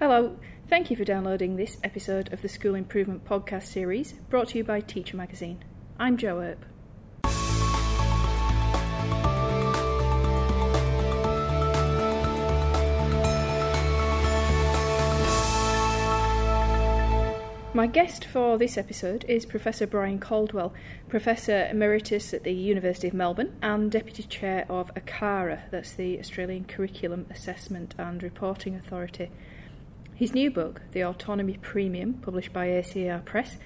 Hello, thank you for downloading this episode of the School Improvement Podcast series brought to you by Teacher Magazine. I'm Jo Earp. My guest for this episode is Professor Brian Caldwell, Professor Emeritus at the University of Melbourne and Deputy Chair of ACARA, that's the Australian Curriculum Assessment and Reporting Authority. His new book, The Autonomy Premium, published by ACER Press,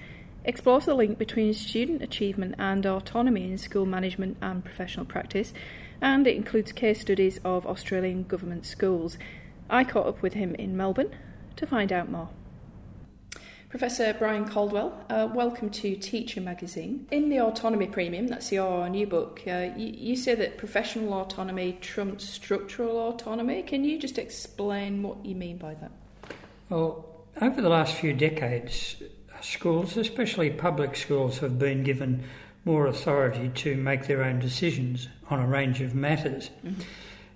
explores the link between student achievement and autonomy in school management and professional practice, and it includes case studies of Australian government schools. I caught up with him in Melbourne to find out more. Professor Brian Caldwell, uh, welcome to Teacher Magazine. In the Autonomy Premium, that's your new book, uh, you, you, say that professional autonomy trumps structural autonomy. Can you just explain what you mean by that? Well, over the last few decades, schools, especially public schools, have been given more authority to make their own decisions on a range of matters. Mm-hmm.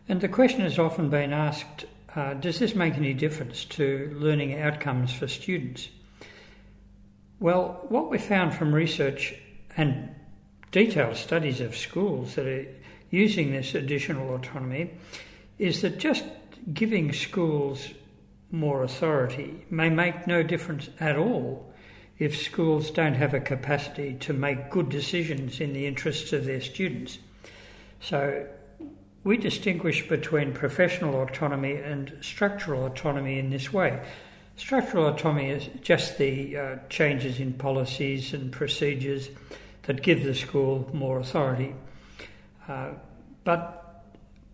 And the question has often been asked uh, does this make any difference to learning outcomes for students? Well, what we found from research and detailed studies of schools that are using this additional autonomy is that just giving schools more authority may make no difference at all if schools don't have a capacity to make good decisions in the interests of their students. So we distinguish between professional autonomy and structural autonomy in this way. Structural autonomy is just the uh, changes in policies and procedures that give the school more authority. Uh, but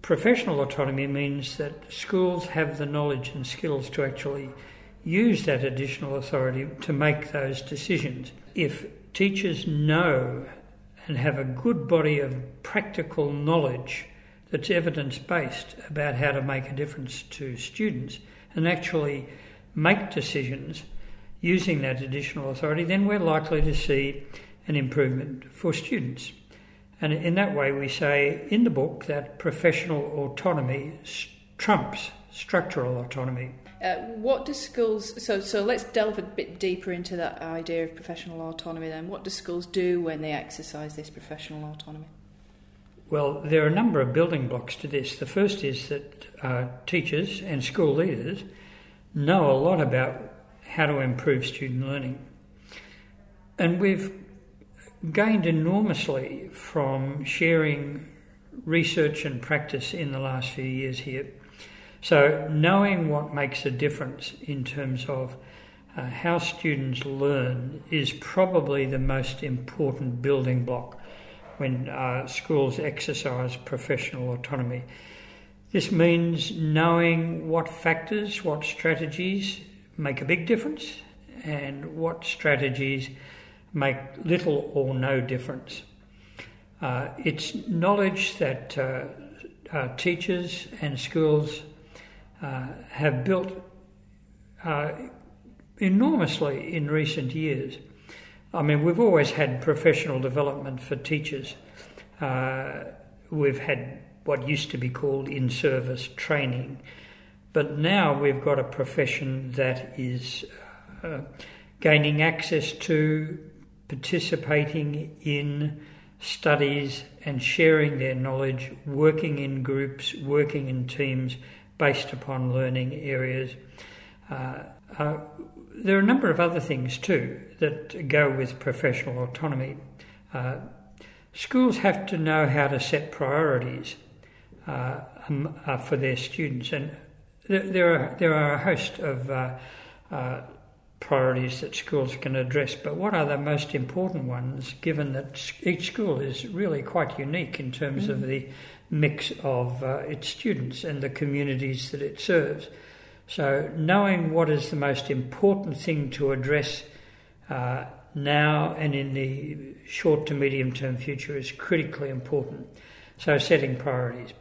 professional autonomy means that schools have the knowledge and skills to actually use that additional authority to make those decisions. If teachers know and have a good body of practical knowledge that's evidence based about how to make a difference to students and actually make decisions using that additional authority, then we're likely to see an improvement for students. And in that way, we say in the book that professional autonomy trumps structural autonomy. Uh, what do schools? So, so let's delve a bit deeper into that idea of professional autonomy. Then, what do schools do when they exercise this professional autonomy? Well, there are a number of building blocks to this. The first is that uh, teachers and school leaders know a lot about how to improve student learning. And we've gained enormously from sharing research and practice in the last few years here. So, knowing what makes a difference in terms of uh, how students learn is probably the most important building block when uh, schools exercise professional autonomy. This means knowing what factors, what strategies make a big difference, and what strategies make little or no difference. Uh, it's knowledge that uh, uh, teachers and schools uh, have built uh, enormously in recent years. I mean, we've always had professional development for teachers. We've had what used to be called in service training. But now we've got a profession that is uh, gaining access to, participating in studies and sharing their knowledge, working in groups, working in teams based upon learning areas. Uh, uh, there are a number of other things too that go with professional autonomy. Uh, schools have to know how to set priorities uh, um, uh, for their students. And there are, there are a host of uh, priorities that schools can address, but what are the most important ones, given that each school is really quite unique in terms mm. of the mix of uh, its students and the communities that it serves? So, knowing what is the most important thing to address uh, now and in the short to medium term future is critically important. So, setting priorities.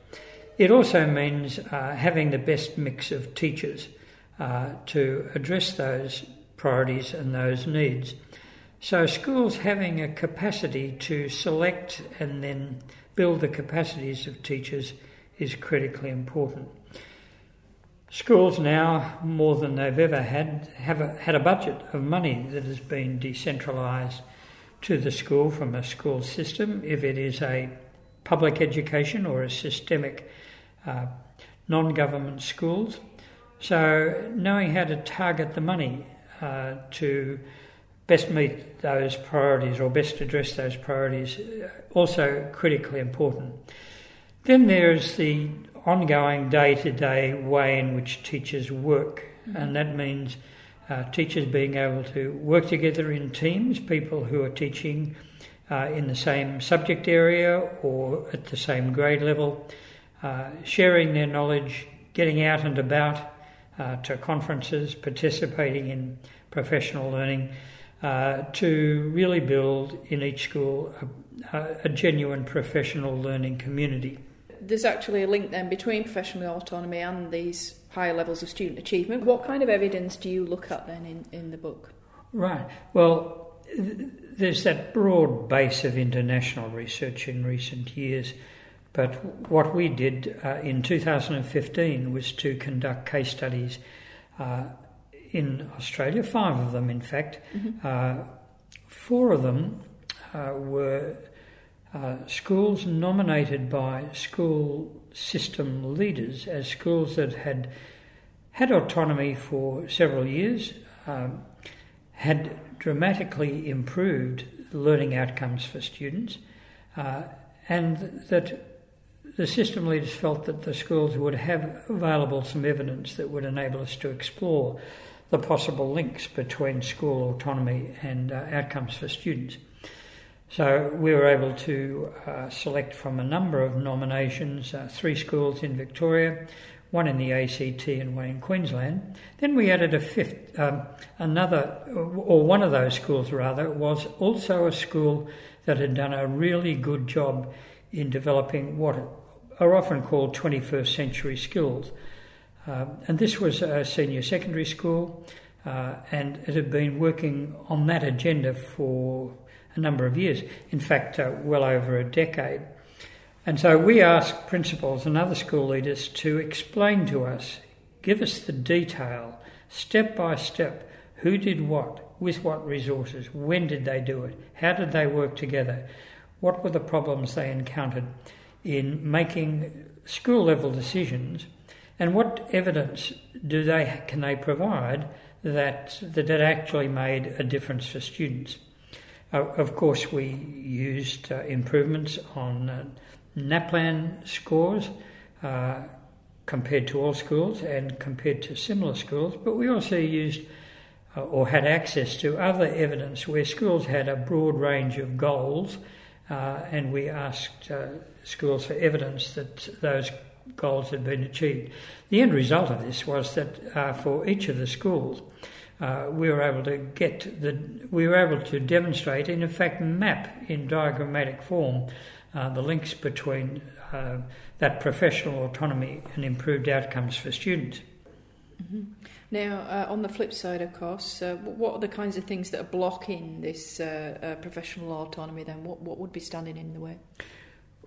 It also means uh, having the best mix of teachers uh, to address those priorities and those needs. So, schools having a capacity to select and then build the capacities of teachers is critically important. Schools now, more than they've ever had, have a, had a budget of money that has been decentralised to the school from a school system, if it is a public education or a systemic uh, non government schools. So, knowing how to target the money uh, to best meet those priorities or best address those priorities uh, also critically important. Then there's the ongoing day to day way in which teachers work, mm-hmm. and that means uh, teachers being able to work together in teams, people who are teaching uh, in the same subject area or at the same grade level, uh, sharing their knowledge, getting out and about uh, to conferences, participating in professional learning. Uh, to really build in each school a, a genuine professional learning community there's actually a link then between professional autonomy and these higher levels of student achievement. What kind of evidence do you look at then in, in the book? Right. Well, there's that broad base of international research in recent years, but what we did uh, in 2015 was to conduct case studies uh, in Australia, five of them, in fact. Mm-hmm. Uh, four of them uh, were uh, schools nominated by school system leaders as schools that had had autonomy for several years, um, had dramatically improved learning outcomes for students, uh, and that the system leaders felt that the schools would have available some evidence that would enable us to explore the possible links between school autonomy and uh, outcomes for students. So we were able to uh, select from a number of nominations uh, three schools in Victoria, one in the ACT and one in Queensland. Then we added a fifth, um, another, or one of those schools rather, was also a school that had done a really good job in developing what are often called 21st century skills. Um, and this was a senior secondary school, uh, and it had been working on that agenda for a number of years, in fact, uh, well over a decade. And so we asked principals and other school leaders to explain to us, give us the detail, step by step, who did what, with what resources, when did they do it, how did they work together, what were the problems they encountered in making school level decisions, and what evidence do they can they provide that that it actually made a difference for students. Uh, of course, we used uh, improvements on uh, NAPLAN scores uh, compared to all schools and compared to similar schools, but we also used uh, or had access to other evidence where schools had a broad range of goals, and we asked schools for evidence that those goals had been achieved. The end result of this was that for each of the schools, uh, we were able to get the we were able to demonstrate in fact map in diagrammatic form uh, the links between uh, that professional autonomy and improved outcomes for students. Mm-hmm. Now, uh, on the flip side, of course, uh, what are the kinds of things that are blocking this uh, professional autonomy? Then, what what would be standing in the way?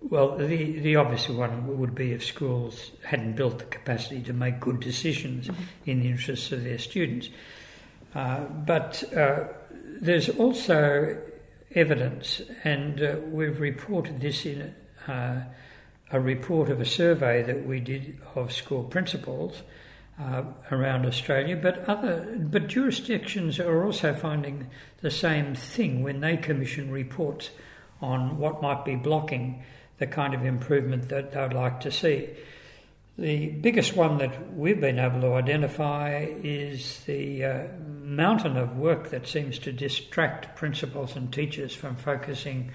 Well, the, the obvious one would be if schools hadn't built the capacity to make good decisions mm-hmm. in the interests of their students. Uh, but uh, there's also evidence, and uh, we've reported this in uh, a report of a survey that we did of school principals uh, around Australia. But other, but jurisdictions are also finding the same thing when they commission reports on what might be blocking the kind of improvement that they'd like to see. The biggest one that we've been able to identify is the uh, mountain of work that seems to distract principals and teachers from focusing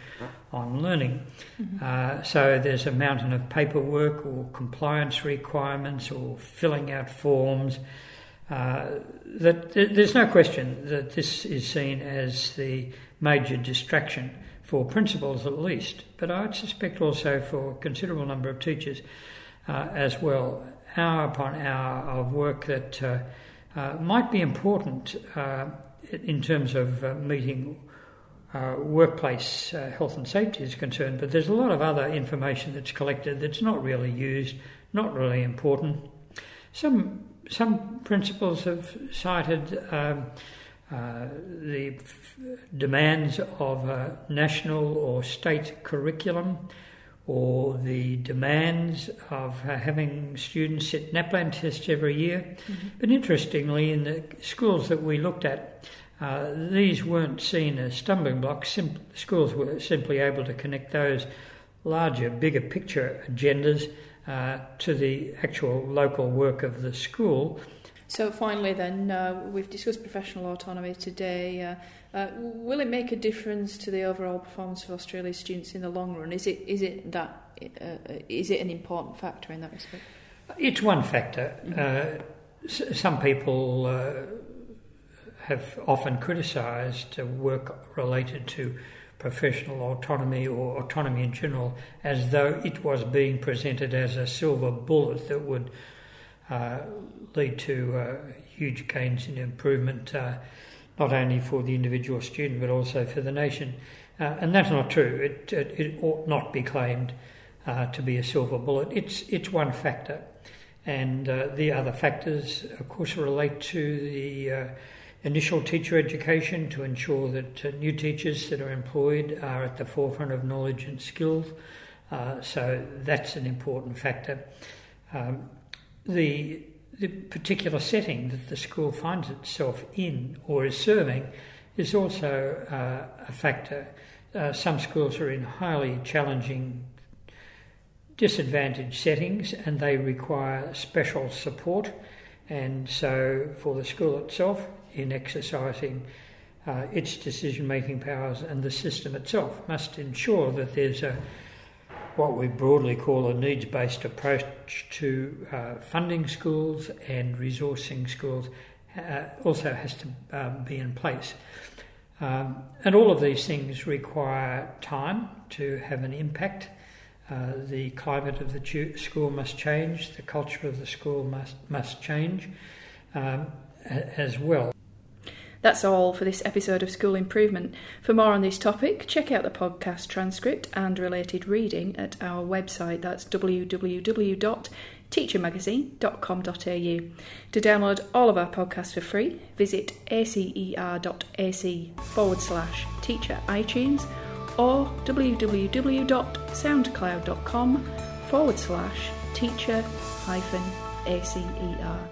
on learning. Mm-hmm. Uh, so there's a mountain of paperwork or compliance requirements or filling out forms. Uh, that th- there's no question that this is seen as the major distraction for principals at least, but I would suspect also for a considerable number of teachers uh, as well, hour upon hour of work that uh, uh, might be important in terms of meeting uh, workplace uh, health and safety is concerned, but there's a lot of other information that's collected that's not really used, not really important. Some some principals have cited um, uh, the f- demands of a national or state curriculum or the demands of uh, having students sit NAPLAN tests every year. Mm-hmm. But interestingly, in the schools that we looked at, uh, these weren't seen as stumbling blocks. Sim- schools were simply able to connect those larger, bigger picture agendas uh, to the actual local work of the school. So, finally, then, uh, we've discussed professional autonomy today. Uh, uh, will it make a difference to the overall performance of Australia's students in the long run? Is it is it that uh, is it an important factor in that respect? It's one factor. Mm-hmm. Uh, s- some people uh, have often criticised work related to professional autonomy or autonomy in general as though it was being presented as a silver bullet that would uh, lead to uh, huge gains in improvement, uh, not only for the individual student but also for the nation. Uh, and that's not true. It, it, it ought not be claimed uh, to be a silver bullet. It's, it's one factor. And uh, the other factors, of course, relate to the initial teacher education to ensure that uh, new teachers that are employed are at the forefront of knowledge and skills. Uh, so that's an important factor. Um, the, the particular setting that the school finds itself in or is serving is also uh, a factor. Uh, some schools are in highly challenging, disadvantaged settings and they require special support. And so, for the school itself, in exercising uh, its decision making powers, and the system itself must ensure that there's a what we broadly call a needs based approach to uh, funding schools and resourcing schools uh, also has to um, be in place. Um, and all of these things require time to have an impact. Uh, the climate of the school must change, the culture of the school must, must change um, as well. That's all for this episode of School Improvement. For more on this topic, check out the podcast transcript and related reading at our website. That's www.teachermagazine.com.au. To download all of our podcasts for free, visit acer.ac forward slash teacher iTunes or www.soundcloud.com forward slash teacher hyphen acer.